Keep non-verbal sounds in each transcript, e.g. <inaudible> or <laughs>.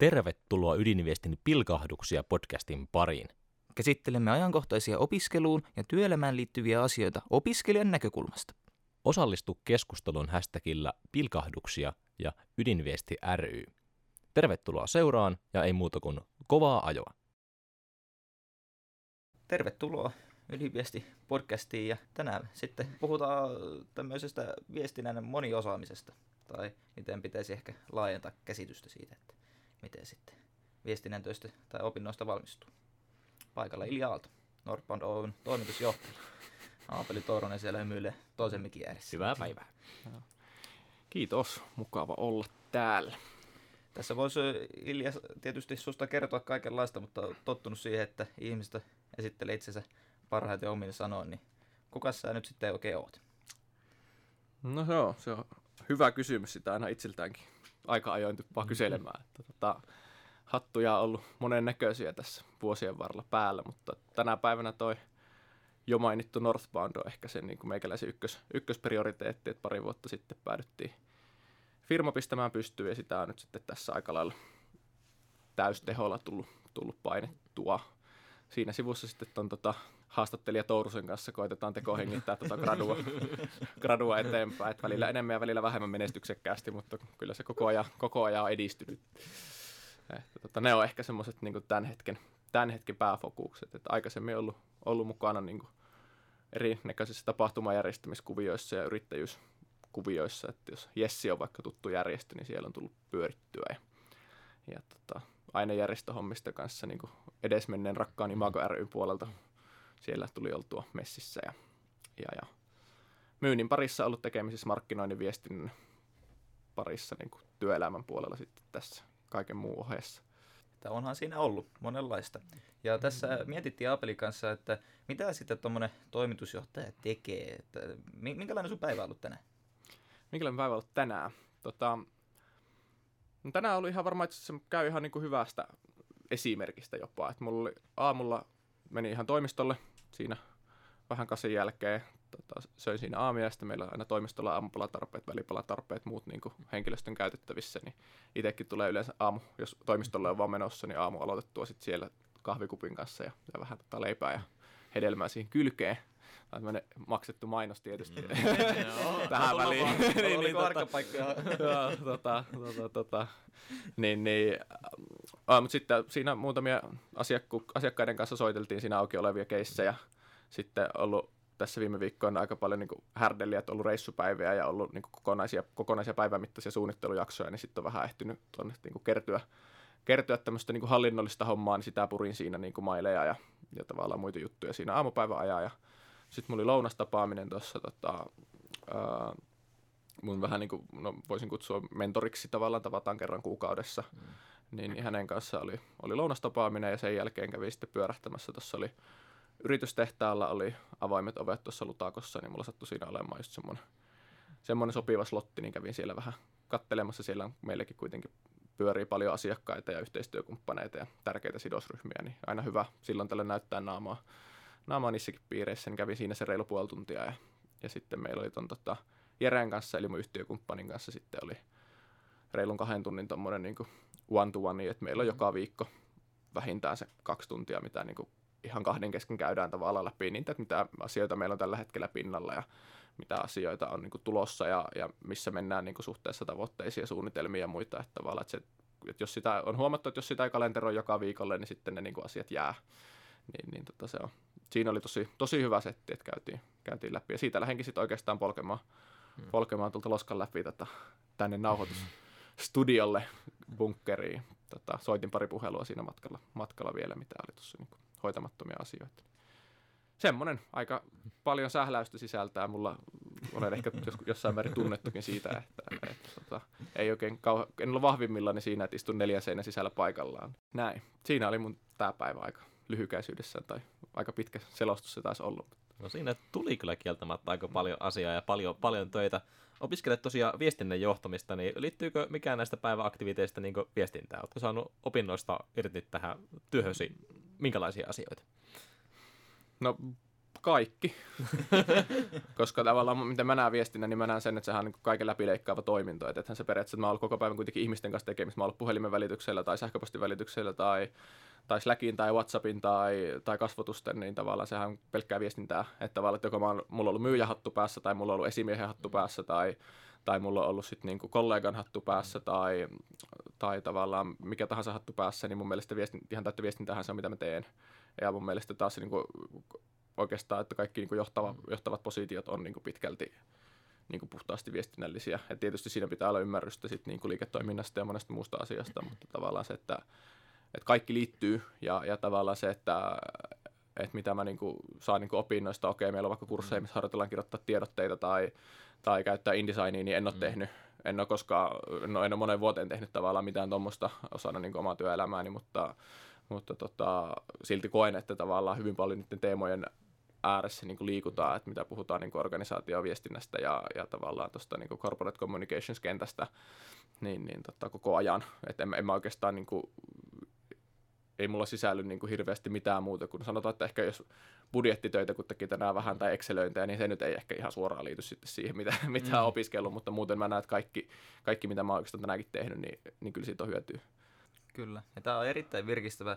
Tervetuloa Ydinviestin pilkahduksia podcastin pariin. Käsittelemme ajankohtaisia opiskeluun ja työelämään liittyviä asioita opiskelijan näkökulmasta. Osallistu keskusteluun hashtagillä pilkahduksia ja Ydinviesti ry. Tervetuloa seuraan ja ei muuta kuin kovaa ajoa. Tervetuloa Ydinviesti podcastiin ja tänään sitten puhutaan tämmöisestä viestinnän moniosaamisesta tai miten pitäisi ehkä laajentaa käsitystä siitä, että miten sitten viestinnän töistä tai opinnoista valmistuu. Paikalla Ilja Aalto, Nordband Oyn toimitusjohtaja. Aapeli Toronen siellä hymyilee toisen mikin ääressä. Hyvää päivää. Kiitos, mukava olla täällä. Tässä voisi Ilja tietysti susta kertoa kaikenlaista, mutta tottunut siihen, että ihmistä esittelee itsensä parhaiten omin sanoin, niin kuka sä nyt sitten oikein oot? No se on, se on hyvä kysymys sitä aina itseltäänkin aika ajoin tuppaa kyselemään. Että, tota, hattuja on ollut monen näköisiä tässä vuosien varrella päällä, mutta tänä päivänä toi jo mainittu Northbound on ehkä se niin kuin meikäläisen ykkös, ykkösprioriteetti, että pari vuotta sitten päädyttiin firma pistämään pystyyn ja sitä on nyt sitten tässä aika lailla täysteholla tullut, tullut painettua. Siinä sivussa sitten on tota, haastattelija Tourusen kanssa koitetaan tekohengittää tuota gradua, gradua eteenpäin. Et välillä enemmän ja välillä vähemmän menestyksekkäästi, mutta kyllä se koko ajan, koko ajan on edistynyt. Että, tota, ne on ehkä semmoiset niin tämän, hetken, tämän hetken pääfokukset. Et aikaisemmin ollut, ollut mukana niin erinäköisissä tapahtumajärjestämiskuvioissa ja yrittäjyyskuvioissa. Että jos Jessi on vaikka tuttu järjestö, niin siellä on tullut pyörittyä. Ja, ja tota, ainejärjestöhommista kanssa niin edesmenneen rakkaan Imago ry puolelta siellä tuli oltua messissä ja, ja, ja myynnin parissa ollut tekemisissä markkinoinnin viestinnän parissa niin kuin työelämän puolella sitten tässä kaiken muun ohessa. Että onhan siinä ollut monenlaista. Ja tässä mietittiin Aapelin kanssa, että mitä sitten tuommoinen toimitusjohtaja tekee. Että minkälainen sun päivä on ollut tänään? Minkälainen päivä on ollut tänään? Tota, no tänään oli ihan varmaan, että se käy ihan niin kuin hyvästä esimerkistä jopa. Että mulla oli aamulla meni ihan toimistolle siinä vähän kasin jälkeen. Tota, söin siinä aamia ja meillä on aina toimistolla aamupalatarpeet, välipalatarpeet, muut niin kuin henkilöstön käytettävissä. Niin itsekin tulee yleensä aamu, jos toimistolle on vaan menossa, niin aamu aloitettua sitten siellä kahvikupin kanssa ja, ja vähän tota leipää ja hedelmää siihen kylkeen. Tämmöinen maksettu mainos tietysti mm. <laughs> tähän väliin. <laughs> niin, niin, tota, <laughs> tota, tota, tota, niin, niin, äh, mutta sitten siinä muutamia asiakku, asiakkaiden kanssa soiteltiin siinä auki olevia keissejä. Sitten ollut tässä viime viikkoina aika paljon niin härdeliä, ollut reissupäiviä ja ollut niin kokonaisia, kokonaisia päivämittaisia suunnittelujaksoja, niin sitten on vähän ehtinyt tuonne niin kertyä, kertyä tämmöistä niin hallinnollista hommaa, niin sitä purin siinä niin maileja ja, ja tavallaan muita juttuja siinä aamupäivän. Ja sitten mulla oli lounastapaaminen tuossa tota, mun vähän niin kuin, no voisin kutsua mentoriksi tavallaan, tavataan kerran kuukaudessa. Mm. Niin hänen kanssa oli, oli lounastapaaminen ja sen jälkeen kävi sitten pyörähtämässä. Tuossa oli yritystehtaalla oli avaimet ovet tuossa Lutakossa, niin mulla sattui siinä olemaan just semmoinen, semmoinen sopiva slotti, niin kävin siellä vähän kattelemassa. Siellä on meillekin kuitenkin pyörii paljon asiakkaita ja yhteistyökumppaneita ja tärkeitä sidosryhmiä, niin aina hyvä silloin tällä näyttää naamaa, naamaa niissäkin piireissä, niin kävin siinä se reilu puoli tuntia ja, ja sitten meillä oli ton tota, Jeren kanssa, eli mun yhtiökumppanin kanssa sitten oli reilun kahden tunnin tommonen niin one to one, että meillä on joka viikko vähintään se kaksi tuntia, mitä niin kuin ihan kahden kesken käydään tavallaan läpi niitä, että mitä asioita meillä on tällä hetkellä pinnalla ja mitä asioita on niin kuin tulossa ja, ja missä mennään niin kuin suhteessa tavoitteisiin ja suunnitelmiin ja muita. Että tavallaan, että, se, että jos sitä on huomattu, että jos sitä ei kalenteroi joka viikolle, niin sitten ne niin kuin asiat jää. Niin, niin tota se on. Siinä oli tosi, tosi hyvä setti, että käytiin, käytiin läpi. Ja siitä lähdenkin sitten oikeastaan polkemaan, hmm. polkemaan tuolta loskan läpi tätä, tänne <laughs> nauhoitusstudiolle, bunkkeriin. Tota, soitin pari puhelua siinä matkalla, matkalla vielä, mitä oli tuossa niin hoitamattomia asioita. Semmoinen aika paljon sähläystä sisältää. Mulla olen ehkä jossain määrin tunnettukin siitä, että, että, tota, ei oikein kauha, en ole vahvimmillani siinä, että istun neljän seinän sisällä paikallaan. Näin. Siinä oli mun tämä päivä aika lyhykäisyydessä tai aika pitkä selostus se taisi ollut. No siinä tuli kyllä kieltämättä aika paljon asiaa ja paljon, paljon töitä. Opiskelet tosiaan viestinnän johtamista, niin liittyykö mikään näistä päiväaktiviteista niin viestintään? Oletko saanut opinnoista irti tähän työhösi minkälaisia asioita? No Kaikki. <laughs> Koska tavallaan, miten mä näen viestinnä, niin mä näen sen, että sehän on niin kaiken läpileikkaava toiminto. Että se periaatteessa, että mä oon ollut koko päivän kuitenkin ihmisten kanssa tekemistä. Mä oon ollut puhelimen välityksellä tai sähköpostin välityksellä tai, tai Slackin tai Whatsappin tai, tai kasvotusten, niin tavallaan sehän on pelkkää viestintää. Että tavallaan, että joko mä oon, mulla on ollut myyjähattu päässä tai mulla on ollut esimiehen hattu päässä tai, tai mulla on ollut sitten niinku kollegan hattu päässä tai, tai tavallaan mikä tahansa hattu päässä, niin mun mielestä viestin, ihan täyttä viestintähän se on, mitä mä teen. Ja mun mielestä taas niin kuin, oikeastaan, että kaikki niin kuin johtava, johtavat positiot on niin kuin pitkälti niin kuin puhtaasti viestinnällisiä. Et tietysti siinä pitää olla ymmärrystä sit niin kuin liiketoiminnasta ja monesta muusta asiasta, mutta tavallaan se, että, että kaikki liittyy ja, ja tavallaan se, että, että mitä mä niin kuin saan niin kuin opinnoista, okei, meillä on vaikka kursseja, missä harjoitellaan kirjoittaa tiedotteita tai, tai käyttää InDesignia, niin en ole mm. tehnyt. En ole koskaan, no en ole monen vuoteen tehnyt tavallaan mitään tuommoista osana niin omaa työelämääni, mutta, mutta tota, silti koen, että tavallaan hyvin paljon niiden teemojen ääressä niin kuin liikutaan, että mitä puhutaan niin organisaatioviestinnästä ja, ja tavallaan tuosta niin corporate communications-kentästä, niin, niin tota, koko ajan. Että en, en mä oikeastaan, niin kuin, ei mulla sisälly niin kuin hirveästi mitään muuta kuin sanotaan, että ehkä jos budjettitöitä kun teki tänään vähän tai Excelöintejä, niin se nyt ei ehkä ihan suoraan liity sitten siihen, mitä, <laughs> mitä mm. on opiskellut, mutta muuten mä näen, että kaikki, kaikki mitä mä oikeastaan tänäänkin tehnyt, niin, niin kyllä siitä on hyötyä. Kyllä. Ja tämä on erittäin virkistävä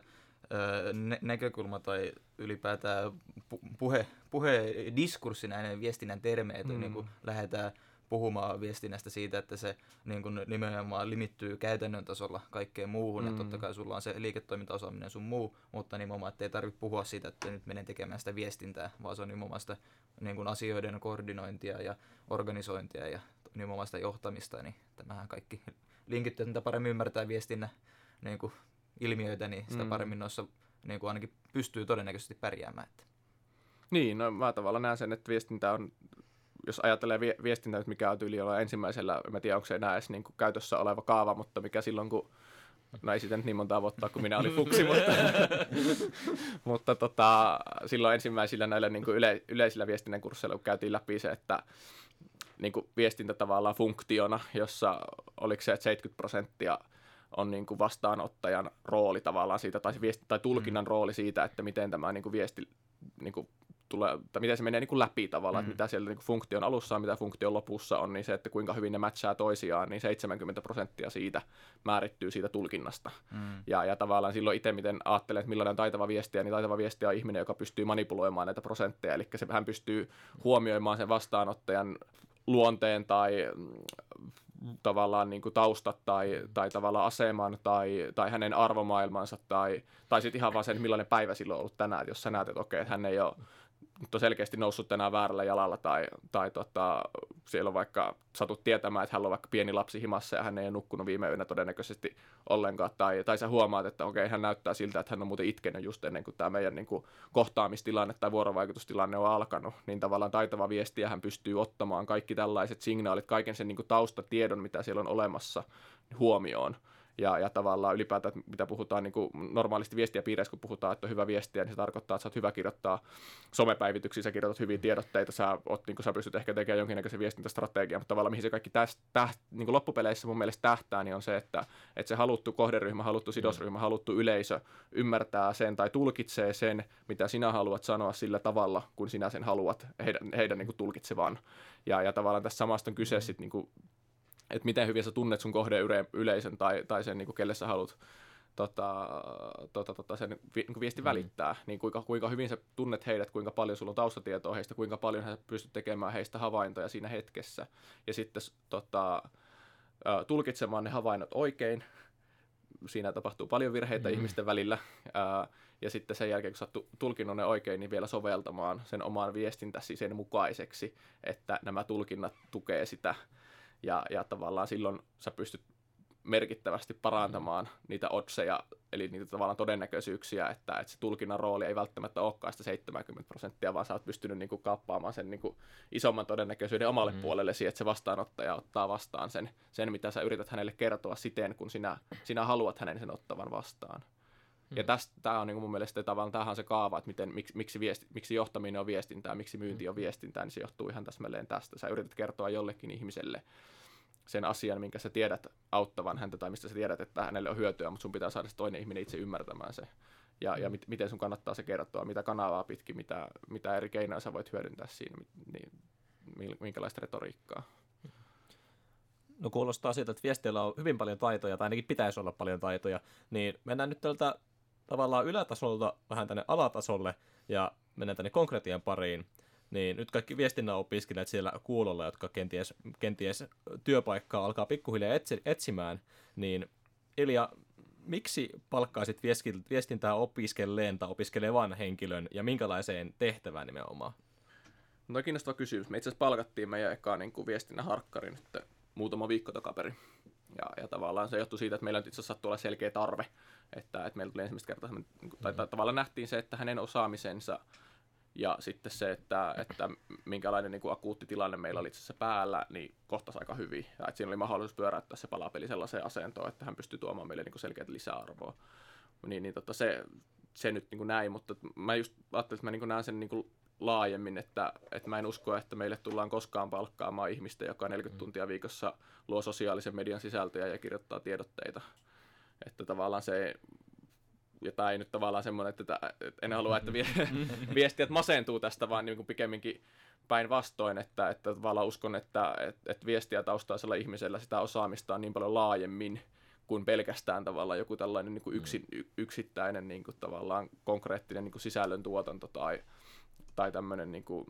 nä- näkökulma tai ylipäätään pu- puhe, puhe diskurssi näiden viestinnän termeitä, mm. niin kuin lähdetään puhumaan viestinnästä siitä, että se niin kuin nimenomaan limittyy käytännön tasolla kaikkeen muuhun, mm. ja totta kai sulla on se liiketoimintaosaaminen sun muu, mutta nimenomaan, että ei tarvitse puhua siitä, että nyt menen tekemään sitä viestintää, vaan se on nimenomaan sitä niin kuin asioiden koordinointia ja organisointia ja nimenomaan sitä johtamista, niin tämähän kaikki linkittyy, että paremmin ymmärtää viestinnän niin kuin ilmiöitä, niin sitä mm. paremmin noissa niin kuin ainakin pystyy todennäköisesti pärjäämään. Että. Niin, no mä tavallaan näen sen, että viestintä on, jos ajattelee vi- viestintä, mikä on tyyli olla ensimmäisellä, mä tiedän, onko se enää edes niin kuin käytössä oleva kaava, mutta mikä silloin, kun No ei sitä nyt niin monta vuotta, kun minä olin <laughs> fuksi, mutta, <laughs> mutta tota, silloin ensimmäisillä näillä niin kuin yle, yleisillä viestinnän kursseilla, kun käytiin läpi se, että niin kuin viestintä tavallaan funktiona, jossa oliko se, että 70 prosenttia on niin kuin vastaanottajan rooli tavallaan siitä, tai, viesti, tai tulkinnan mm. rooli siitä, että miten tämä niin kuin viesti niin kuin tulee, tai miten se menee niin kuin läpi tavallaan, mm. että mitä siellä niin kuin funktion alussa on, mitä funktion lopussa on, niin se, että kuinka hyvin ne matchaa toisiaan, niin 70 prosenttia siitä määrittyy siitä tulkinnasta. Mm. Ja, ja tavallaan silloin itse, miten ajattelen, että millainen on taitava viestiä, niin taitava viestiä on ihminen, joka pystyy manipuloimaan näitä prosentteja, eli se hän pystyy huomioimaan sen vastaanottajan luonteen tai tavallaan niin kuin taustat tai, tai tavallaan aseman tai, tai hänen arvomaailmansa tai, tai sitten ihan vaan sen, millainen päivä silloin on ollut tänään. Että jos sä näet, että okei, että hän ei ole nyt on selkeästi noussut tänään väärällä jalalla tai, tai tota, siellä on vaikka satut tietämään, että hän on vaikka pieni lapsi himassa ja hän ei nukkunut viime yönä todennäköisesti ollenkaan. Tai, tai sä huomaat, että okei, hän näyttää siltä, että hän on muuten itkenyt just ennen kuin tämä meidän niin kuin, kohtaamistilanne tai vuorovaikutustilanne on alkanut. Niin tavallaan taitava viestiä hän pystyy ottamaan kaikki tällaiset signaalit, kaiken sen niin kuin, taustatiedon, mitä siellä on olemassa huomioon ja, ja tavallaan ylipäätään, mitä puhutaan niin kuin normaalisti viestiä piireissä, kun puhutaan, että on hyvä viestiä, niin se tarkoittaa, että sä oot hyvä kirjoittaa somepäivityksiä, sä kirjoitat hyviä tiedotteita, sä, oot, niin kuin, sä pystyt ehkä tekemään jonkinnäköisen viestintästrategian, mutta tavallaan mihin se kaikki täst, täht, niin kuin loppupeleissä mun mielestä tähtää, niin on se, että, että se haluttu kohderyhmä, haluttu sidosryhmä, haluttu yleisö ymmärtää sen tai tulkitsee sen, mitä sinä haluat sanoa sillä tavalla, kun sinä sen haluat heidän, heidän niin kuin tulkitsevan. Ja, ja tavallaan tässä samasta on kyse mm. sit, niin kuin että miten hyvin sä tunnet sun yleisön tai, tai sen, niin kuin, kelle sä haluat tota, tota, tota, sen vi, niin viesti mm. välittää, niin kuinka, kuinka hyvin sä tunnet heidät, kuinka paljon sulla on taustatietoa heistä, kuinka paljon sä pystyt tekemään heistä havaintoja siinä hetkessä. Ja sitten tota, tulkitsemaan ne havainnot oikein. Siinä tapahtuu paljon virheitä mm. ihmisten välillä. ja sitten sen jälkeen, kun sä oot tulkinnut ne oikein, niin vielä soveltamaan sen oman viestintäsi sen mukaiseksi, että nämä tulkinnat tukee sitä ja, ja tavallaan silloin sä pystyt merkittävästi parantamaan niitä otseja, eli niitä tavallaan todennäköisyyksiä, että, että se tulkinnan rooli ei välttämättä olekaan sitä 70 prosenttia, vaan sä oot pystynyt niin kuin kaappaamaan sen niin kuin isomman todennäköisyyden omalle mm. puolellesi, että se vastaanottaja ottaa vastaan sen, sen, mitä sä yrität hänelle kertoa siten, kun sinä, sinä haluat hänen sen ottavan vastaan. Mm. Ja tästä tämä on niin mun mielestä tavallaan tämähän on se kaava, että miten, miksi, miksi, viesti, miksi johtaminen on viestintää, miksi myynti on viestintää, niin se johtuu ihan täsmälleen tästä. Sä yrität kertoa jollekin ihmiselle sen asian, minkä sä tiedät auttavan häntä tai mistä sä tiedät, että hänelle on hyötyä, mutta sun pitää saada se toinen ihminen itse ymmärtämään se. ja, ja mit, miten sun kannattaa se kertoa, mitä kanavaa pitkin, mitä, mitä eri keinoja sä voit hyödyntää siinä, niin, minkälaista retoriikkaa. No kuulostaa siltä, että viestillä on hyvin paljon taitoja, tai ainakin pitäisi olla paljon taitoja, niin mennään nyt tältä tavallaan ylätasolta vähän tänne alatasolle, ja mennään tänne konkretian pariin. Niin nyt kaikki viestinnän opiskelijat siellä kuulolla, jotka kenties, kenties työpaikkaa alkaa pikkuhiljaa etsi, etsimään, niin Ilja, miksi palkkaisit viestintää opiskelleen tai opiskelevan henkilön ja minkälaiseen tehtävään nimenomaan? No kiinnostava kysymys. Me itse asiassa palkattiin meidän eka niin viestinnän harkkari nyt muutama viikko takaperi. Ja, ja tavallaan se johtui siitä, että meillä nyt itse asiassa olla selkeä tarve, että, että meillä tuli ensimmäistä kertaa, tai, tai tavallaan nähtiin se, että hänen osaamisensa ja sitten se, että, että minkälainen niin kuin akuutti tilanne meillä oli itse asiassa päällä, niin kohtasi aika hyvin. Ja että siinä oli mahdollisuus pyöräyttää se palapeli sellaiseen asentoon, että hän pystyy tuomaan meille niin kuin selkeät lisäarvoa. Niin, niin tota, se, se nyt niin kuin näin, mutta mä just ajattelin, että mä niin näen sen niin kuin laajemmin, että, että mä en usko, että meille tullaan koskaan palkkaamaan ihmistä, joka 40 mm. tuntia viikossa luo sosiaalisen median sisältöjä ja kirjoittaa tiedotteita. Että tavallaan se, ja tämä ei nyt tavallaan semmoinen, että, että en halua, että <laughs> viestijät masentuu tästä, vaan niin kuin pikemminkin päinvastoin, että, että tavallaan uskon, että, että, että viestiä taustaisella ihmisellä sitä osaamista on niin paljon laajemmin kuin pelkästään tavallaan joku tällainen niin kuin yksin, yksittäinen niin kuin tavallaan konkreettinen niin kuin sisällön tuotanto tai, tai tämmöinen niin kuin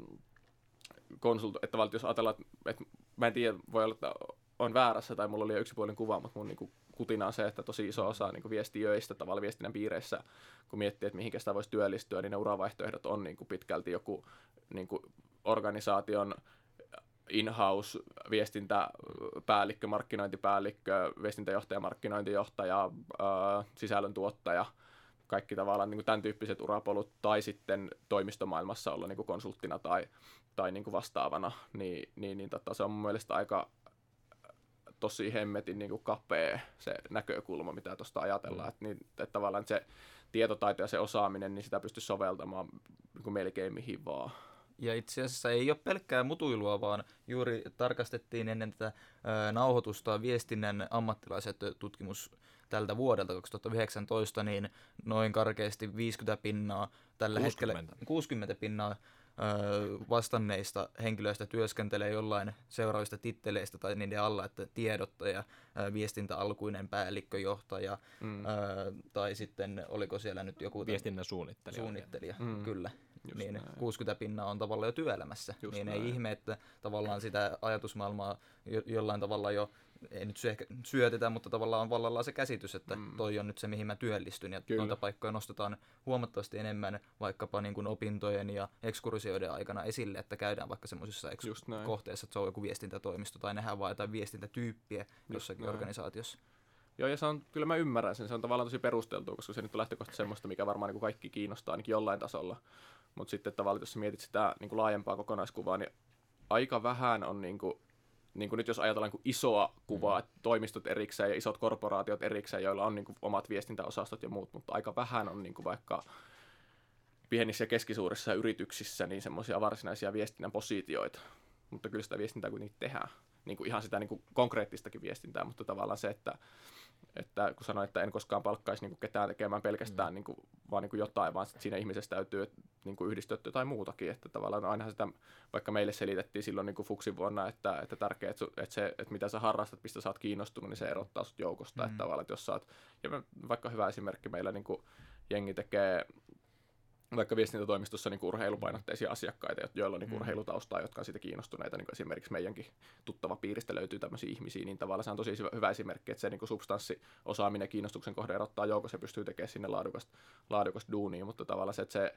konsulto, että jos ajatellaan, että, että mä en tiedä, voi olla, että on väärässä tai mulla oli yksipuolinen kuva, mutta mun niin kuin kutina on se, että tosi iso osa niin viestiöistä tavallaan viestinnän piireissä, kun miettii, että mihinkä sitä voisi työllistyä, niin ne uravaihtoehdot on niin kuin pitkälti joku niin kuin organisaation in-house viestintäpäällikkö, markkinointipäällikkö, viestintäjohtaja, markkinointijohtaja, sisällöntuottaja – kaikki tavallaan niin kuin tämän tyyppiset urapolut, tai sitten toimistomaailmassa olla niin kuin konsulttina tai, tai niin kuin vastaavana, niin, niin, niin tota, se on mun mielestä aika tosi hemmetin niin kuin kapea se näkökulma, mitä tuosta ajatellaan. Mm. Että, niin, että tavallaan se tietotaito ja se osaaminen, niin sitä pystyy soveltamaan niin kuin melkein mihin vaan. Ja itse asiassa ei ole pelkkää mutuilua, vaan juuri tarkastettiin ennen tätä nauhoitusta viestinnän ammattilaiset tutkimus tältä vuodelta 2019, niin noin karkeasti 50 pinnaa tällä 60. hetkellä 60 pinnaa vastanneista henkilöistä työskentelee jollain seuraavista titteleistä tai niiden alla, että tiedottaja, viestintäalkuinen päällikköjohtaja mm. tai sitten oliko siellä nyt joku... Viestinnän suunnittelija. Suunnittelija, mm. kyllä. Just niin näin. 60 pinnaa on tavallaan jo työelämässä. Just niin näin. ei ihme, että tavallaan sitä ajatusmaailmaa jo, jollain tavalla jo ei nyt ehkä syötetä, mutta tavallaan on vallallaan se käsitys, että mm. toi on nyt se, mihin mä työllistyn. Ja Kyllä. noita paikkoja nostetaan huomattavasti enemmän vaikkapa niin kuin opintojen ja ekskursioiden aikana esille, että käydään vaikka semmoisissa eks- kohteissa, että se on joku viestintätoimisto tai nähdään vaan jotain viestintätyyppiä jossakin näin. organisaatiossa. Joo, ja se on, kyllä mä ymmärrän sen, se on tavallaan tosi perusteltu, koska se nyt on lähtökohtaisesti semmoista, mikä varmaan niin kuin kaikki kiinnostaa ainakin jollain tasolla. Mutta sitten tavallaan, jos mietit sitä niin kuin laajempaa kokonaiskuvaa, niin aika vähän on niin kuin niin kuin nyt jos ajatellaan niin isoa kuvaa, mm. toimistot erikseen ja isot korporaatiot erikseen, joilla on niin kuin omat viestintäosastot ja muut, mutta aika vähän on niin kuin vaikka pienissä ja keskisuurissa yrityksissä niin semmoisia varsinaisia viestinnän positioita. Mutta kyllä sitä viestintää kuitenkin tehdään. Niin kuin ihan sitä niin kuin konkreettistakin viestintää, mutta tavallaan se, että että kun sanoin, että en koskaan palkkaisi niin ketään tekemään pelkästään mm. niin kuin, vaan niin kuin jotain, vaan siinä ihmisessä täytyy niin kuin yhdistyä jotain muutakin, että tavallaan aina sitä, vaikka meille selitettiin silloin niin kuin Fuksin vuonna, että, että tärkeää, että, että, se, että mitä sä harrastat, mistä sä oot kiinnostunut, niin se erottaa sut joukosta, mm. että tavallaan, että jos sä oot, ja vaikka hyvä esimerkki meillä niin kuin jengi tekee vaikka viestintätoimistossa niin urheilupainotteisia asiakkaita, joilla on niin mm. urheilutaustaa, jotka on siitä kiinnostuneita, niin esimerkiksi meidänkin tuttava piiristä löytyy tämmöisiä ihmisiä, niin tavallaan se on tosi hyvä esimerkki, että se niin substanssi, osaaminen, kiinnostuksen kohde erottaa joukossa ja pystyy tekemään sinne laadukasta, laadukasta duunia, mutta tavallaan se, että se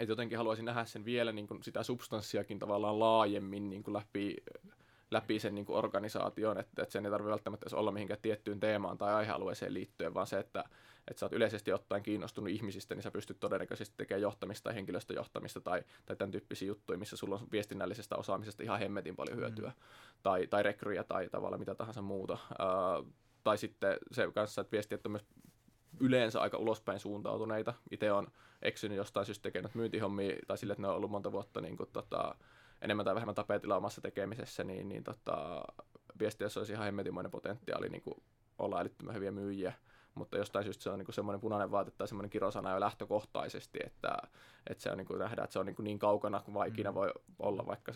että jotenkin haluaisin nähdä sen vielä niin kuin sitä substanssiakin tavallaan laajemmin niin kuin läpi, läpi sen niin kuin organisaation, että, että sen ei tarvitse välttämättä olla mihinkään tiettyyn teemaan tai aihealueeseen liittyen, vaan se, että, että sä oot yleisesti ottaen kiinnostunut ihmisistä, niin sä pystyt todennäköisesti tekemään johtamista tai henkilöstöjohtamista tai, tai tämän tyyppisiä juttuja, missä sulla on viestinnällisestä osaamisesta ihan hemmetin paljon mm. hyötyä. Mm. Tai, tai rekryjä tai tavallaan mitä tahansa muuta. Uh, tai sitten se kanssa, että viestit on myös yleensä aika ulospäin suuntautuneita. Itse on eksynyt jostain syystä tekemään myyntihommia tai sille, että ne on ollut monta vuotta niin kuin, tota, enemmän tai vähemmän tapetilla omassa tekemisessä, niin, niin tota, viestiössä olisi ihan hemmetimoinen potentiaali niin kuin olla älyttömän hyviä myyjiä mutta jostain syystä se on niin semmoinen punainen vaate tai semmoinen kirosana jo lähtökohtaisesti, että, että se on niin kuin nähdään, että se on niin, kuin niin kaukana kuin vaan ikinä mm. voi olla, vaikka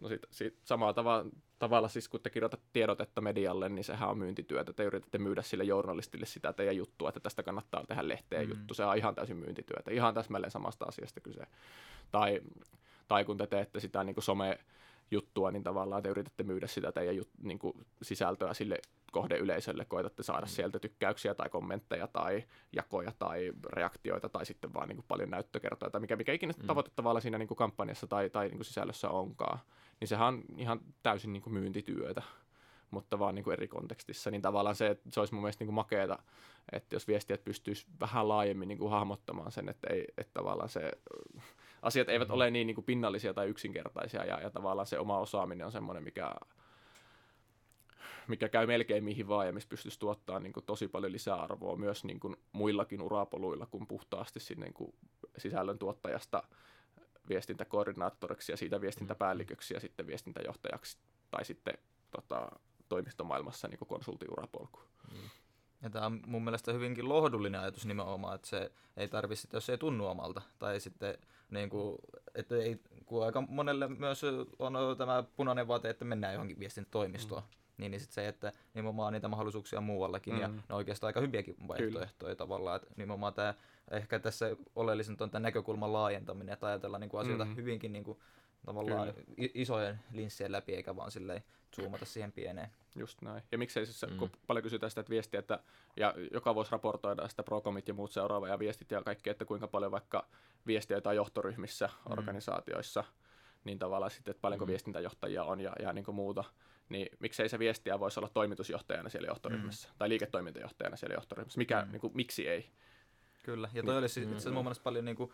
no sit, sit samalla tavalla, tavalla siis kun te kirjoitatte tiedotetta medialle, niin sehän on myyntityötä. Te yritätte myydä sille journalistille sitä teidän juttua, että tästä kannattaa tehdä lehteen mm. juttu. Se on ihan täysin myyntityötä. Ihan täsmälleen samasta asiasta kyse. Tai, tai kun te teette sitä niin kuin some juttua, niin tavallaan te yritätte myydä sitä teidän jut, niin kuin sisältöä sille kohdeyleisölle, koetatte saada mm. sieltä tykkäyksiä tai kommentteja tai jakoja tai reaktioita tai sitten vaan niin kuin paljon näyttökertoja tai mikä, mikä ikinä mm. tavoite tavallaan siinä niin kuin kampanjassa tai, tai niin kuin sisällössä onkaan, niin sehän on ihan täysin niin kuin myyntityötä mutta vaan niin kuin eri kontekstissa, niin tavallaan se, että se olisi mun mielestä niin kuin makeeta, että jos viestijät pystyisi vähän laajemmin niin kuin hahmottamaan sen, että, ei, että tavallaan se asiat eivät mm. ole niin, niin kuin pinnallisia tai yksinkertaisia ja, ja tavallaan se oma osaaminen on semmoinen, mikä, mikä käy melkein mihin vaan ja missä pystyisi tuottaa niin kuin tosi paljon lisäarvoa myös niin kuin muillakin urapoluilla kuin puhtaasti sinne niin kuin sisällön tuottajasta viestintäkoordinaattoriksi ja siitä viestintäpäälliköksi ja sitten viestintäjohtajaksi tai sitten tota, toimistomaailmassa niin konsultiurapolku. Mm. Ja tämä on mun mielestä hyvinkin lohdullinen ajatus nimenomaan, että se ei tarvitse, jos se ei tunnu omalta. Tai sitten, niin kuin, että ei, kun aika monelle myös on tämä punainen vaate, että mennään johonkin viestintätoimistoon. Mm. Niin, niin sitten se, että nimenomaan niitä mahdollisuuksia muuallakin, mm. ja ne on oikeastaan aika hyviäkin vaihtoehtoja Kyllä. tavallaan. Että nimenomaan tämä, ehkä tässä oleellisen on tämä näkökulman laajentaminen, että ajatellaan niin kuin asioita mm. hyvinkin niin kuin, tavallaan Kyllä. isojen linssien läpi, eikä vaan silleen zoomata siihen pieneen. Just näin. Ja miksei siis, mm. kun paljon kysytään sitä että viestiä, että ja joka vuosi raportoidaan sitä Procomit ja muut seuraava ja viestit ja kaikki, että kuinka paljon vaikka viestiä tai johtoryhmissä, mm. organisaatioissa, niin tavallaan sitten, että paljonko mm. viestintäjohtajia on ja, ja niin kuin muuta, niin miksei se viestiä voisi olla toimitusjohtajana siellä johtoryhmässä mm. tai liiketoimintajohtajana siellä johtoryhmässä, mikä, mm. niin kuin, miksi ei? Kyllä, ja toi olisi mm. itse mun mielestä paljon niin kuin,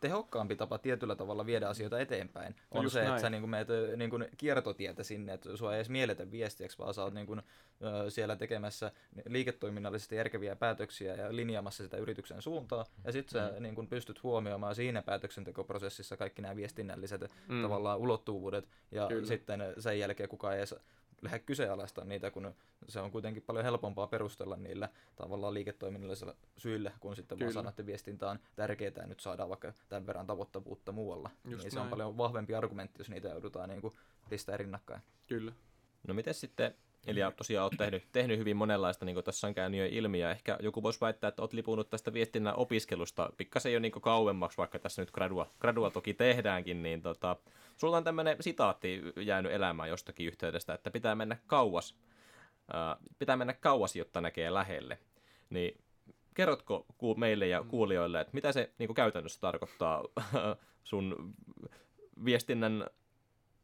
tehokkaampi tapa tietyllä tavalla viedä asioita eteenpäin. No on se, näin. että sä niin kuin, meet niin kuin, kiertotietä sinne, että sua ei edes mielletä viestiäksi, vaan sä oot niin kuin, siellä tekemässä liiketoiminnallisesti järkeviä päätöksiä ja linjaamassa sitä yrityksen suuntaa, ja sitten sä mm. niin kuin, pystyt huomioimaan siinä päätöksentekoprosessissa kaikki nämä viestinnälliset mm. tavallaan ulottuvuudet, ja Kyllä. sitten sen jälkeen kukaan ei edes lähde kyseenalaista niitä, kun se on kuitenkin paljon helpompaa perustella niillä tavallaan liiketoiminnallisilla syillä, kun sitten Kyllä. vaan sanoa, että viestintä on tärkeää ja nyt saadaan vaikka tämän verran tavoittavuutta muualla. Just niin näin. se on paljon vahvempi argumentti, jos niitä joudutaan niin kuin pistää rinnakkain. Kyllä. No miten sitten Eli tosiaan olet tehnyt, tehnyt hyvin monenlaista, niin kuin tässä on käynyt jo ilmi, ja ehkä joku voisi väittää, että olet lipunut tästä viestinnän opiskelusta pikkasen jo niin kauemmaksi, vaikka tässä nyt gradua, gradua toki tehdäänkin, niin tota, sulla on tämmöinen sitaatti jäänyt elämään jostakin yhteydestä, että pitää mennä kauas, äh, pitää mennä kauas, jotta näkee lähelle. Niin kerrotko meille ja kuulijoille, että mitä se niin käytännössä tarkoittaa <laughs> sun viestinnän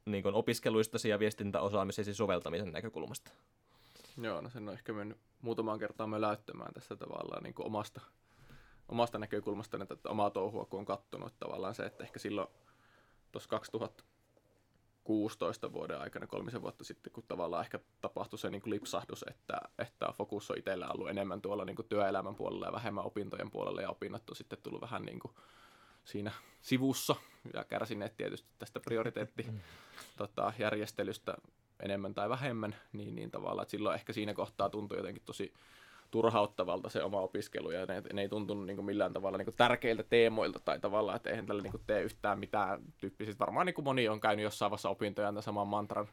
niin opiskeluistasi ja viestintäosaamisesi soveltamisen näkökulmasta? Joo, no sen on ehkä mennyt muutamaan kertaan möläyttämään tässä tavallaan niin omasta, omasta näkökulmasta, että omaa touhua kun on kattonut, tavallaan se, että ehkä silloin tuossa 2016 vuoden aikana, kolmisen vuotta sitten, kun tavallaan ehkä tapahtui se niin kuin lipsahdus, että, että fokus on itsellä ollut enemmän tuolla niin kuin työelämän puolella ja vähemmän opintojen puolella, ja opinnot on sitten tullut vähän niin kuin siinä sivussa ja kärsineet tietysti tästä prioriteetti tota, järjestelystä enemmän tai vähemmän, niin, niin tavallaan, että silloin ehkä siinä kohtaa tuntui jotenkin tosi turhauttavalta se oma opiskelu ja ne, ne ei tuntunut niin kuin millään tavalla niin kuin tärkeiltä teemoilta tai tavallaan, että eihän tällä niin kuin tee yhtään mitään tyyppistä. Varmaan niin kuin moni on käynyt jossain vaiheessa opintoja tämän saman mantran,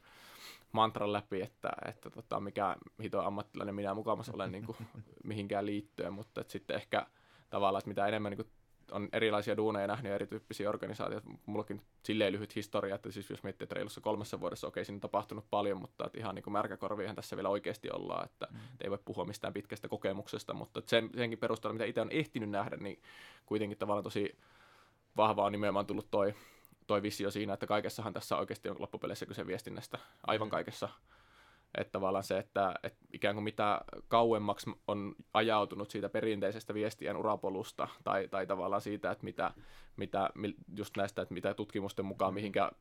mantran läpi, että, että tota, mikä hito ammattilainen minä mukamassa olen niin kuin, <laughs> mihinkään liittyen, mutta että sitten ehkä tavallaan, että mitä enemmän niin kuin on erilaisia duuneja nähnyt ja erityyppisiä organisaatioita. Mullakin silleen lyhyt historia, että siis jos miettii, että reilussa kolmessa vuodessa, okei, siinä on tapahtunut paljon, mutta että ihan niin kuin märkäkorviahan tässä vielä oikeasti ollaan, että mm. ei voi puhua mistään pitkästä kokemuksesta, mutta sen, senkin perusteella, mitä itse on ehtinyt nähdä, niin kuitenkin tavallaan tosi vahva on nimenomaan tullut toi, toi visio siinä, että kaikessahan tässä oikeasti on loppupeleissä kyse viestinnästä, aivan mm. kaikessa että tavallaan se, että, että ikään kuin mitä kauemmaksi on ajautunut siitä perinteisestä viestien urapolusta tai, tai tavallaan siitä, että mitä, mitä, just näistä, että mitä tutkimusten mukaan mihinkä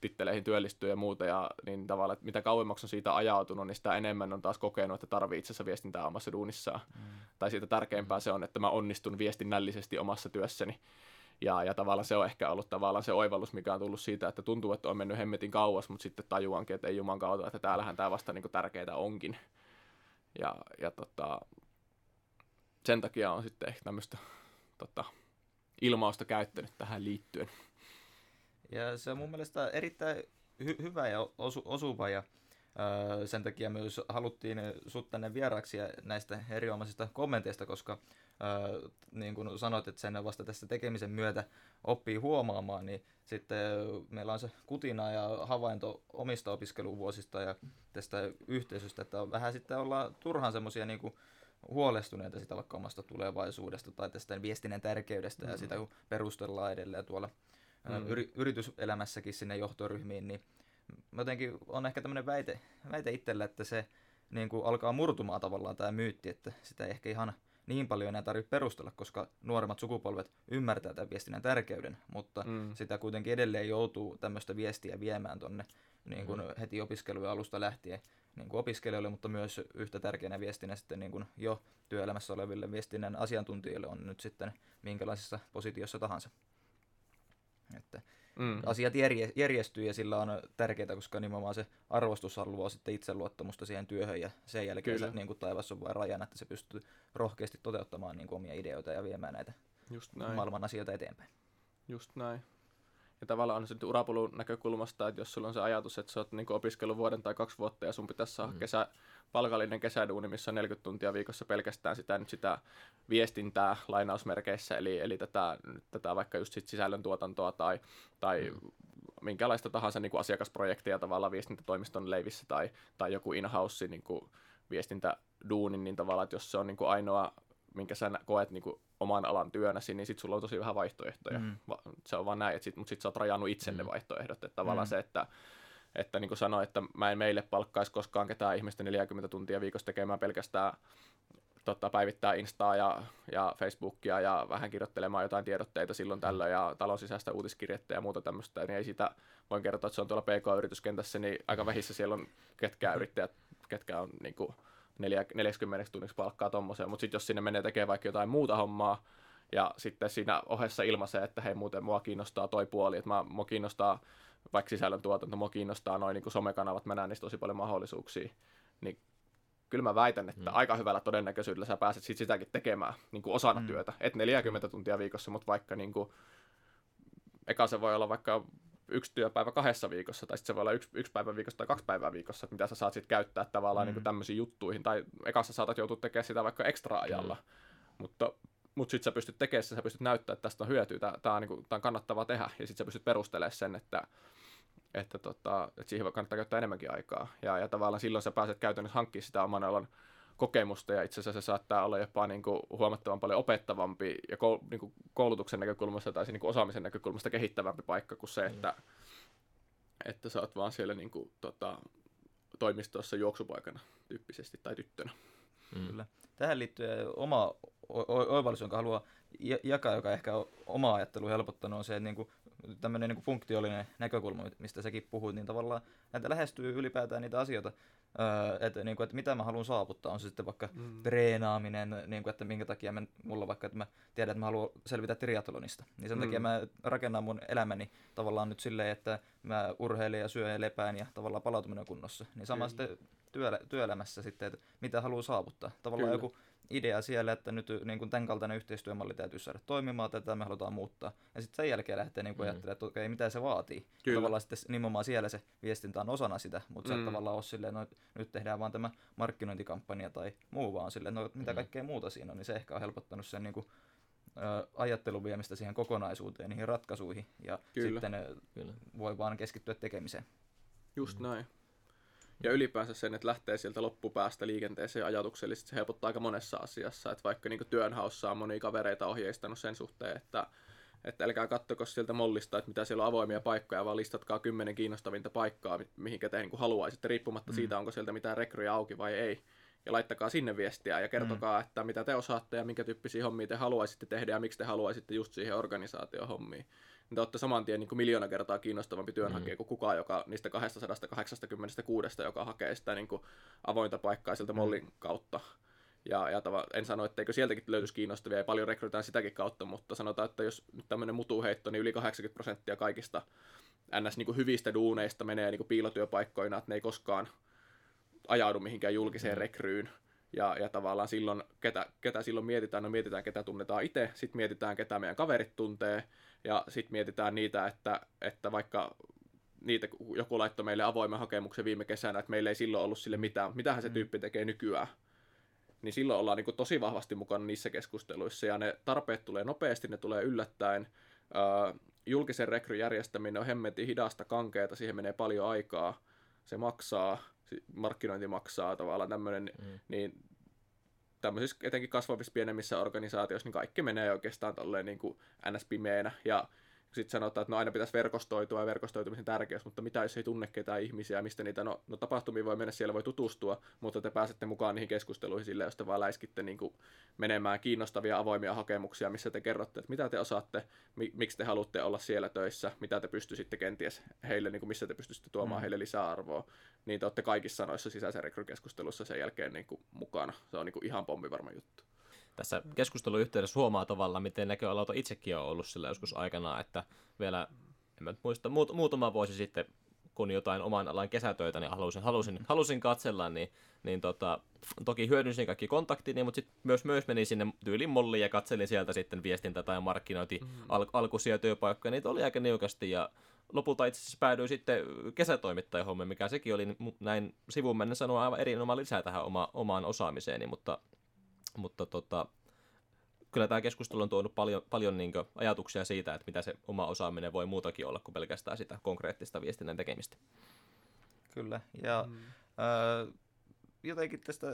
titteleihin työllistyy ja muuta, ja niin tavallaan, että mitä kauemmaksi on siitä ajautunut, niin sitä enemmän on taas kokenut, että tarvii itse asiassa viestintää omassa duunissaan. Mm. Tai siitä tärkeämpää se on, että mä onnistun viestinnällisesti omassa työssäni. Ja, ja tavallaan se on ehkä ollut tavallaan se oivallus, mikä on tullut siitä, että tuntuu, että on mennyt hemmetin kauas, mutta sitten tajuankin, että ei juman kautta, että täällähän tämä vasta niin tärkeää onkin. Ja, ja tota, sen takia on sitten ehkä tämmöistä tota, ilmausta käyttänyt tähän liittyen. Ja se on mun mielestä erittäin hy- hyvä ja osu- osuva ja öö, sen takia myös haluttiin sut tänne vieraksi ja näistä erinomaisista kommenteista, koska niin kuin sanoit, että sen vasta tässä tekemisen myötä oppii huomaamaan, niin sitten meillä on se kutina ja havainto omista opiskeluvuosista ja tästä yhteisöstä, että vähän sitten ollaan turhaan semmoisia niin kuin huolestuneita sitä vaikka omasta tulevaisuudesta tai tästä viestinnän tärkeydestä mm-hmm. ja sitä kun perustellaan edelleen tuolla mm. yri, yrityselämässäkin sinne johtoryhmiin, niin jotenkin on ehkä tämmöinen väite, väite itsellä, että se niin kuin alkaa murtumaan tavallaan tämä myytti, että sitä ei ehkä ihan niin paljon enää tarvitse perustella, koska nuoremmat sukupolvet ymmärtää tämän viestinnän tärkeyden, mutta mm. sitä kuitenkin edelleen joutuu tämmöistä viestiä viemään tonne niin kuin mm. heti opiskelujen alusta lähtien niin kuin opiskelijoille, mutta myös yhtä tärkeänä viestinä sitten niin kuin jo työelämässä oleville viestinnän asiantuntijoille on nyt sitten minkälaisessa positiossa tahansa. Että mm. asiat järje, järjestyy ja sillä on tärkeää, koska nimenomaan se arvostus haluaa sitten itseluottamusta siihen työhön ja sen jälkeen se, niin kuin taivas on vain rajana, että se pystyy rohkeasti toteuttamaan niin kuin omia ideoita ja viemään näitä Just näin. maailman asioita eteenpäin. Just näin. Ja tavallaan on sitten urapolun näkökulmasta, että jos sulla on se ajatus, että sä oot niin opiskellut vuoden tai kaksi vuotta ja sun pitäisi saada mm. kesä, palkallinen kesäduuni, missä on 40 tuntia viikossa pelkästään sitä, nyt sitä viestintää lainausmerkeissä, eli, eli tätä, tätä vaikka just sit sisällöntuotantoa tai, tai mm. minkälaista tahansa niin kuin asiakasprojektia tavallaan viestintätoimiston leivissä tai, tai joku in-house niin kuin viestintäduunin, niin tavallaan, että jos se on niin kuin ainoa minkä sä koet niin kuin oman alan työnäsi, niin sit sulla on tosi vähän vaihtoehtoja. Mm. Se on vaan näin, että sit, mutta sit sä oot rajannut itsenne mm. vaihtoehdot. Että tavallaan mm. se, että, että niin kuin sanoin, että mä en meille palkkaisi koskaan ketään ihmistä 40 tuntia viikossa tekemään pelkästään totta, päivittää Instaa ja, ja Facebookia ja vähän kirjoittelemaan jotain tiedotteita silloin tällöin ja talon sisäistä uutiskirjettä ja muuta tämmöistä, niin ei sitä, voin kertoa, että se on tuolla PK-yrityskentässä, niin aika vähissä siellä on ketkä yrittäjät, ketkä on niin kuin, 40 tunniksi palkkaa tommoseen, mutta sitten jos sinne menee tekemään vaikka jotain muuta hommaa, ja sitten siinä ohessa ilmaisee, että hei muuten mua kiinnostaa toi puoli, että mä, mua kiinnostaa vaikka sisällön tuotanto, mua kiinnostaa noin niin somekanavat, mä näen niistä tosi paljon mahdollisuuksia, niin kyllä mä väitän, että mm. aika hyvällä todennäköisyydellä sä pääset sit sitäkin tekemään niin kuin osana mm. työtä. Et 40 tuntia viikossa, mutta vaikka niin kuin, eka se voi olla vaikka yksi työpäivä kahdessa viikossa, tai sitten se voi olla yksi, yksi päivä viikossa tai kaksi päivää viikossa, että mitä sä saat sitten käyttää tavallaan mm. niin tämmöisiin juttuihin, tai ekassa saatat joutua tekemään sitä vaikka ekstra-ajalla, mm. mutta mutta sitten sä pystyt tekemään sen, sä pystyt näyttämään, että tästä on hyötyä, tämä on, niinku, on kannattavaa tehdä, ja sitten sä pystyt perustelemaan sen, että, että, tota, että siihen kannattaa käyttää enemmänkin aikaa, ja, ja tavallaan silloin sä pääset käytännössä hankkimaan sitä oman alan kokemusta ja itse asiassa se saattaa olla jopa niin kuin huomattavan paljon opettavampi ja koul- niin kuin koulutuksen näkökulmasta tai niin kuin osaamisen näkökulmasta kehittävämpi paikka kuin se, että, mm. että sä oot vaan siellä niin kuin, tota, toimistossa juoksupaikana tyyppisesti tai tyttönä. Mm. Kyllä. Tähän liittyy oma oivallus, jonka haluaa jakaa, joka ehkä oma ajattelu helpottanut, on se, että niinku, tämmöinen niinku funktiollinen näkökulma, mistä säkin puhuit, niin tavallaan näitä lähestyy ylipäätään niitä asioita Öö, että, niin kuin, että mitä mä haluan saavuttaa, on se sitten vaikka mm. treenaaminen, niin kuin, että minkä takia mä, mulla vaikka, että mä tiedän, että mä haluan selvitä triathlonista. Niin sen mm. takia mä rakennan mun elämäni tavallaan nyt silleen, että mä urheilen ja syön ja lepään ja tavallaan palautuminen on kunnossa. Niin sama mm. sitten työ, työelämässä sitten, että mitä haluaa saavuttaa. Tavallaan Kyllä. joku idea siellä, että nyt niin kuin tämän kaltainen yhteistyömalli täytyy saada toimimaan, tätä me halutaan muuttaa. Ja sitten sen jälkeen lähtee niin kuin mm. ajattelemaan, että okei, mitä se vaatii. Kyllä. Tavallaan sitten nimenomaan siellä se viestintä on osana sitä, mutta mm. se tavallaan ole silleen, no nyt tehdään vaan tämä markkinointikampanja tai muu vaan silleen, no mitä mm. kaikkea muuta siinä on, niin se ehkä on helpottanut sen niin kuin, ajattelun viemistä siihen kokonaisuuteen, niihin ratkaisuihin, ja Kyllä. sitten Kyllä. voi vaan keskittyä tekemiseen. Just mm. näin. Ja ylipäänsä sen, että lähtee sieltä loppupäästä liikenteeseen ajatuksellisesti, se helpottaa aika monessa asiassa. Että vaikka niin työnhaussa on moni kavereita ohjeistanut sen suhteen, että, että älkää kattoko sieltä mollista, että mitä siellä on avoimia paikkoja, vaan listatkaa kymmenen kiinnostavinta paikkaa, mihinkä te niin haluaisitte, riippumatta mm. siitä, onko sieltä mitään rekryjä auki vai ei. Ja laittakaa sinne viestiä ja kertokaa, mm. että mitä te osaatte ja minkä tyyppisiä hommia te haluaisitte tehdä ja miksi te haluaisitte just siihen organisaation hommiin niin te olette saman tien niin kuin miljoona kertaa kiinnostavampi työnhakija mm. kuin kukaan, joka niistä 286, joka hakee sitä niin kuin avointa paikkaa sieltä mm. Mollin kautta. Ja, ja tava, en sano, etteikö sieltäkin löytyisi kiinnostavia, ja paljon rekrytään sitäkin kautta, mutta sanotaan, että jos nyt tämmöinen mutuheitto, niin yli 80 prosenttia kaikista ns. Niin kuin hyvistä duuneista menee niin kuin piilotyöpaikkoina, että ne ei koskaan ajaudu mihinkään julkiseen mm. rekryyn. Ja, ja tavallaan silloin, ketä, ketä silloin mietitään, no mietitään, ketä tunnetaan itse, sitten mietitään, ketä meidän kaverit tuntee, ja sitten mietitään niitä, että, että vaikka niitä, joku laittoi meille avoimen hakemuksen viime kesänä, että meillä ei silloin ollut sille mitään, mitähän se mm. tyyppi tekee nykyään. Niin silloin ollaan niin tosi vahvasti mukana niissä keskusteluissa, ja ne tarpeet tulee nopeasti, ne tulee yllättäen. Uh, julkisen rekryn järjestäminen on hemmetin hidasta, kankeeta, siihen menee paljon aikaa, se maksaa, markkinointi maksaa tavallaan tämmöinen, mm. niin tämmöisissä etenkin kasvavissa pienemmissä organisaatioissa, niin kaikki menee oikeastaan tolleen niin kuin ns-pimeänä, ja sitten sanotaan, että no aina pitäisi verkostoitua ja verkostoitumisen tärkeys, mutta mitä jos ei tunne ketään ihmisiä, mistä niitä, no, no tapahtumiin voi mennä, siellä voi tutustua, mutta te pääsette mukaan niihin keskusteluihin sille, jos te vaan läiskitte niin kuin menemään kiinnostavia avoimia hakemuksia, missä te kerrotte, että mitä te osaatte, mi- miksi te haluatte olla siellä töissä, mitä te pystyisitte kenties heille, niin kuin missä te pystyisitte tuomaan mm. heille lisäarvoa, niin te olette kaikissa noissa sisäisen rekrykeskustelussa sen jälkeen niin kuin mukana. Se on niin kuin ihan pommivarma juttu tässä keskustelun yhteydessä huomaa tavallaan, miten näköalauta itsekin on ollut sillä joskus aikana, että vielä, en mä muista, muut, muutama vuosi sitten, kun jotain oman alan kesätöitä, niin halusin, halusin, halusin katsella, niin, niin tota, toki hyödynsin kaikki kontaktini, mutta sitten myös, myös menin sinne tyylin molliin ja katselin sieltä sitten viestintä- tai markkinointi mm. al- alkuisia työpaikkoja, niitä oli aika niukasti ja lopulta itse asiassa päädyin sitten kesätoimittajahommeen, mikä sekin oli näin sivuun mennä sanoa aivan erinomainen lisää tähän oma, omaan osaamiseeni, mutta mutta tota, kyllä tämä keskustelu on tuonut paljon, paljon niin ajatuksia siitä, että mitä se oma osaaminen voi muutakin olla kuin pelkästään sitä konkreettista viestinnän tekemistä. Kyllä, ja mm. äh, jotenkin tästä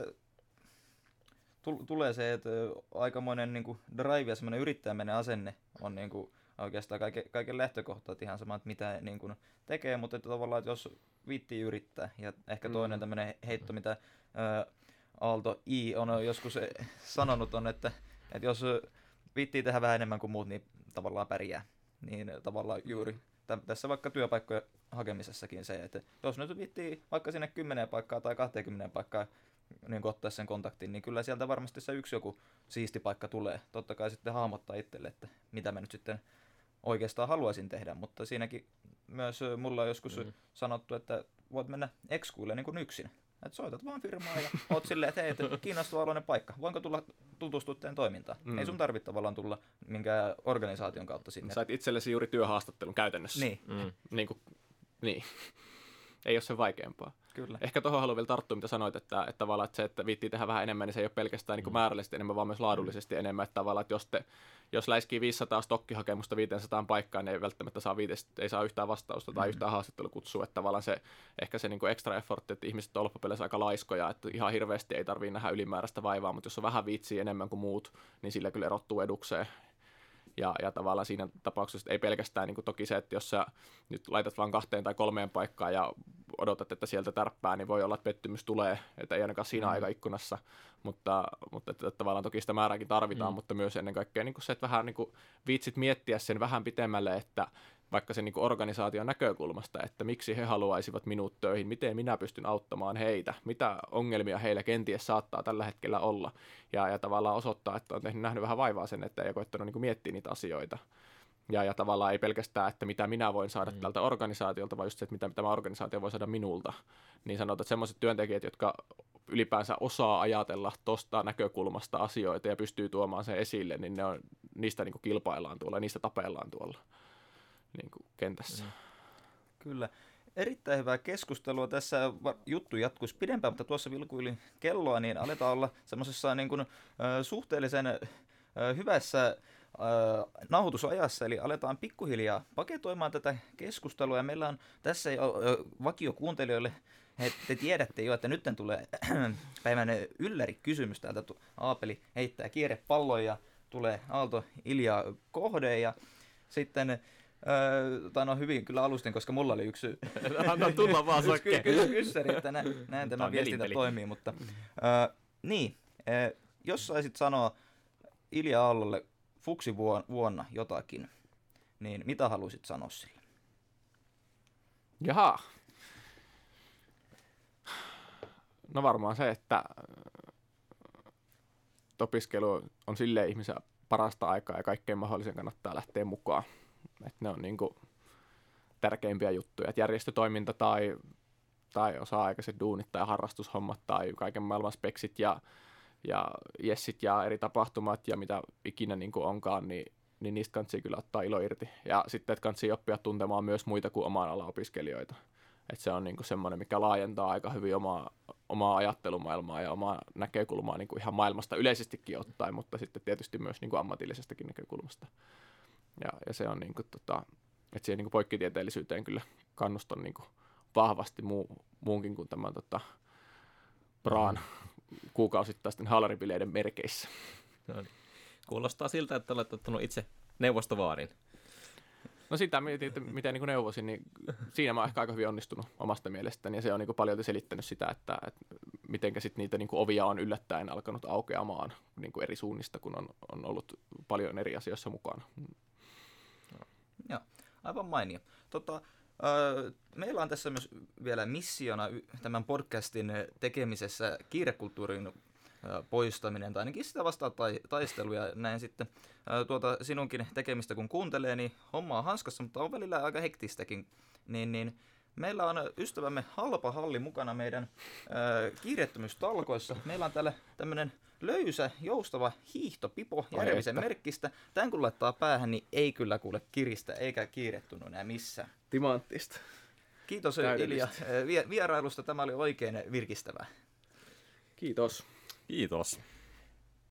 tulee se, että aikamoinen niin kuin drive ja semmoinen yrittäjäminen asenne on niin kuin oikeastaan kaiken, kaiken lähtökohta, että ihan sama, että mitä niin kuin tekee, mutta että tavallaan, että jos viittii yrittää, ja ehkä toinen mm. tämmöinen heitto, mitä äh, Aalto I on joskus sanonut on, että, että jos viittii tehdä vähän enemmän kuin muut, niin tavallaan pärjää. Niin tavallaan juuri tässä vaikka työpaikkojen hakemisessakin se, että jos nyt viittii vaikka sinne 10 paikkaa tai 20 paikkaa niin ottaa sen kontaktin, niin kyllä sieltä varmasti se yksi joku siisti paikka tulee. Totta kai sitten hahmottaa itselle, että mitä mä nyt sitten oikeastaan haluaisin tehdä, mutta siinäkin myös mulla on joskus mm. sanottu, että voit mennä ekskuille niin kuin yksin. Että soitat vaan firmaa ja oot silleen, että hei, että kiinnostava aloinen paikka. Voinko tulla tutustua teidän toimintaan? Mm. Ei sun tarvitse tavallaan tulla minkään organisaation kautta sinne. Sait itsellesi juuri työhaastattelun käytännössä. Niin. Mm. Niin, kuin, niin. Ei ole sen vaikeampaa. Kyllä. Ehkä tuohon haluan vielä tarttua, mitä sanoit, että, että tavallaan että se, että viittii tehdä vähän enemmän, niin se ei ole pelkästään niin kuin mm. määrällisesti enemmän, vaan myös laadullisesti mm. enemmän. Että tavallaan, että jos, te, jos läiskii 500 stokkihakemusta 500 paikkaan, niin ei välttämättä saa, viitest, ei saa yhtään vastausta tai mm. yhtään haastattelukutsua. Että tavallaan se, ehkä se niin kuin extra effort, että ihmiset on loppupeleissä aika laiskoja, että ihan hirveästi ei tarvitse nähdä ylimääräistä vaivaa, mutta jos on vähän viitsiä enemmän kuin muut, niin sillä kyllä erottuu edukseen. Ja, ja tavallaan siinä tapauksessa ei pelkästään niin kuin toki se, että jos sä nyt laitat vain kahteen tai kolmeen paikkaan ja odotat, että sieltä tärppää, niin voi olla, että pettymys tulee, että ei ainakaan siinä mm. aikaikkunassa, mutta, mutta että, että tavallaan toki sitä määrääkin tarvitaan, mm. mutta myös ennen kaikkea niin kuin se, että vähän niin kuin viitsit miettiä sen vähän pitemmälle, että vaikka sen niin organisaation näkökulmasta, että miksi he haluaisivat minut töihin, miten minä pystyn auttamaan heitä, mitä ongelmia heillä kenties saattaa tällä hetkellä olla, ja, ja tavallaan osoittaa, että on tehnyt, nähnyt vähän vaivaa sen, että ei ole koettanut niin miettiä niitä asioita. Ja, ja tavallaan ei pelkästään, että mitä minä voin saada mm. tältä organisaatiolta, vaan just se, että mitä tämä organisaatio voi saada minulta. Niin sanotaan, että sellaiset työntekijät, jotka ylipäänsä osaa ajatella tuosta näkökulmasta asioita ja pystyy tuomaan sen esille, niin ne on, niistä niin kuin kilpaillaan tuolla, niistä tapellaan tuolla niin kuin kentässä. Mm. Kyllä. Erittäin hyvää keskustelua. Tässä juttu jatkuisi pidempään, mutta tuossa vilkuili kelloa, niin aletaan olla semmoisessa niin kuin, suhteellisen hyvässä nauhoitusajassa, eli aletaan pikkuhiljaa paketoimaan tätä keskustelua, ja meillä on tässä jo vakiokuuntelijoille, te tiedätte jo, että nyt tulee <clears throat> päivän ylläri kysymys täältä, Aapeli heittää kierrepallon ja tulee Aalto Ilja kohde, ja sitten Öö, tai no hyvin kyllä alustin, koska mulla oli yksi... <laughs> Anna tulla vaan. Kyllä kyssäri, että näin, näin tämä viestintä toimii, mutta... Öö, niin, öö, jos saisit sanoa Ilja Aallolle fuksi vuonna jotakin, niin mitä haluaisit sanoa sille? Jaha. No varmaan se, että opiskelu on sille ihmisen parasta aikaa ja kaikkein mahdollisen kannattaa lähteä mukaan. Et ne on niinku tärkeimpiä juttuja. Et järjestötoiminta tai tai osa-aikaiset duunit tai harrastushommat tai kaiken maailman speksit ja, ja jessit ja eri tapahtumat ja mitä ikinä niin kuin onkaan, niin, niin niistä kansi kyllä ottaa ilo irti. Ja sitten, että kansi oppia tuntemaan myös muita kuin oman alan opiskelijoita. Että se on niin kuin semmoinen, mikä laajentaa aika hyvin omaa, omaa ajattelumaailmaa ja omaa näkökulmaa niin kuin ihan maailmasta yleisestikin ottaen, mutta sitten tietysti myös niin kuin ammatillisestakin näkökulmasta. Ja, ja se on niin kuin, tota, että siihen niin poikkitieteellisyyteen kyllä kannustan niin kuin vahvasti muu, muunkin kuin tämän tota, Braan kuukausittaisten haalaribileiden merkeissä. No niin. Kuulostaa siltä, että olet ottanut itse neuvostovaarin. No sitä mietin, että miten niin neuvosin, niin siinä mä oon ehkä aika hyvin onnistunut omasta mielestäni, ja se on niin paljon selittänyt sitä, että, että miten sit niitä niin ovia on yllättäen alkanut aukeamaan niin eri suunnista, kun on, on ollut paljon eri asioissa mukana. Joo, aivan mainio. Tota, meillä on tässä myös vielä missiona tämän podcastin tekemisessä kiirekulttuurin poistaminen, tai ainakin sitä vastaan tai, taisteluja. Näin sitten tuota sinunkin tekemistä kun kuuntelee, niin homma on hanskassa, mutta on välillä aika hektistäkin. Niin, niin meillä on ystävämme Halpa Halli mukana meidän äh, kiireettömyystalkoissa. Meillä on täällä tämmöinen löysä, joustava hiihtopipo Järvisen merkkistä. Tän kun laittaa päähän, niin ei kyllä kuule kiristä eikä kiirettunut enää missään. Timanttista. Kiitos Ilja vierailusta. Tämä oli oikein virkistävää. Kiitos. Kiitos.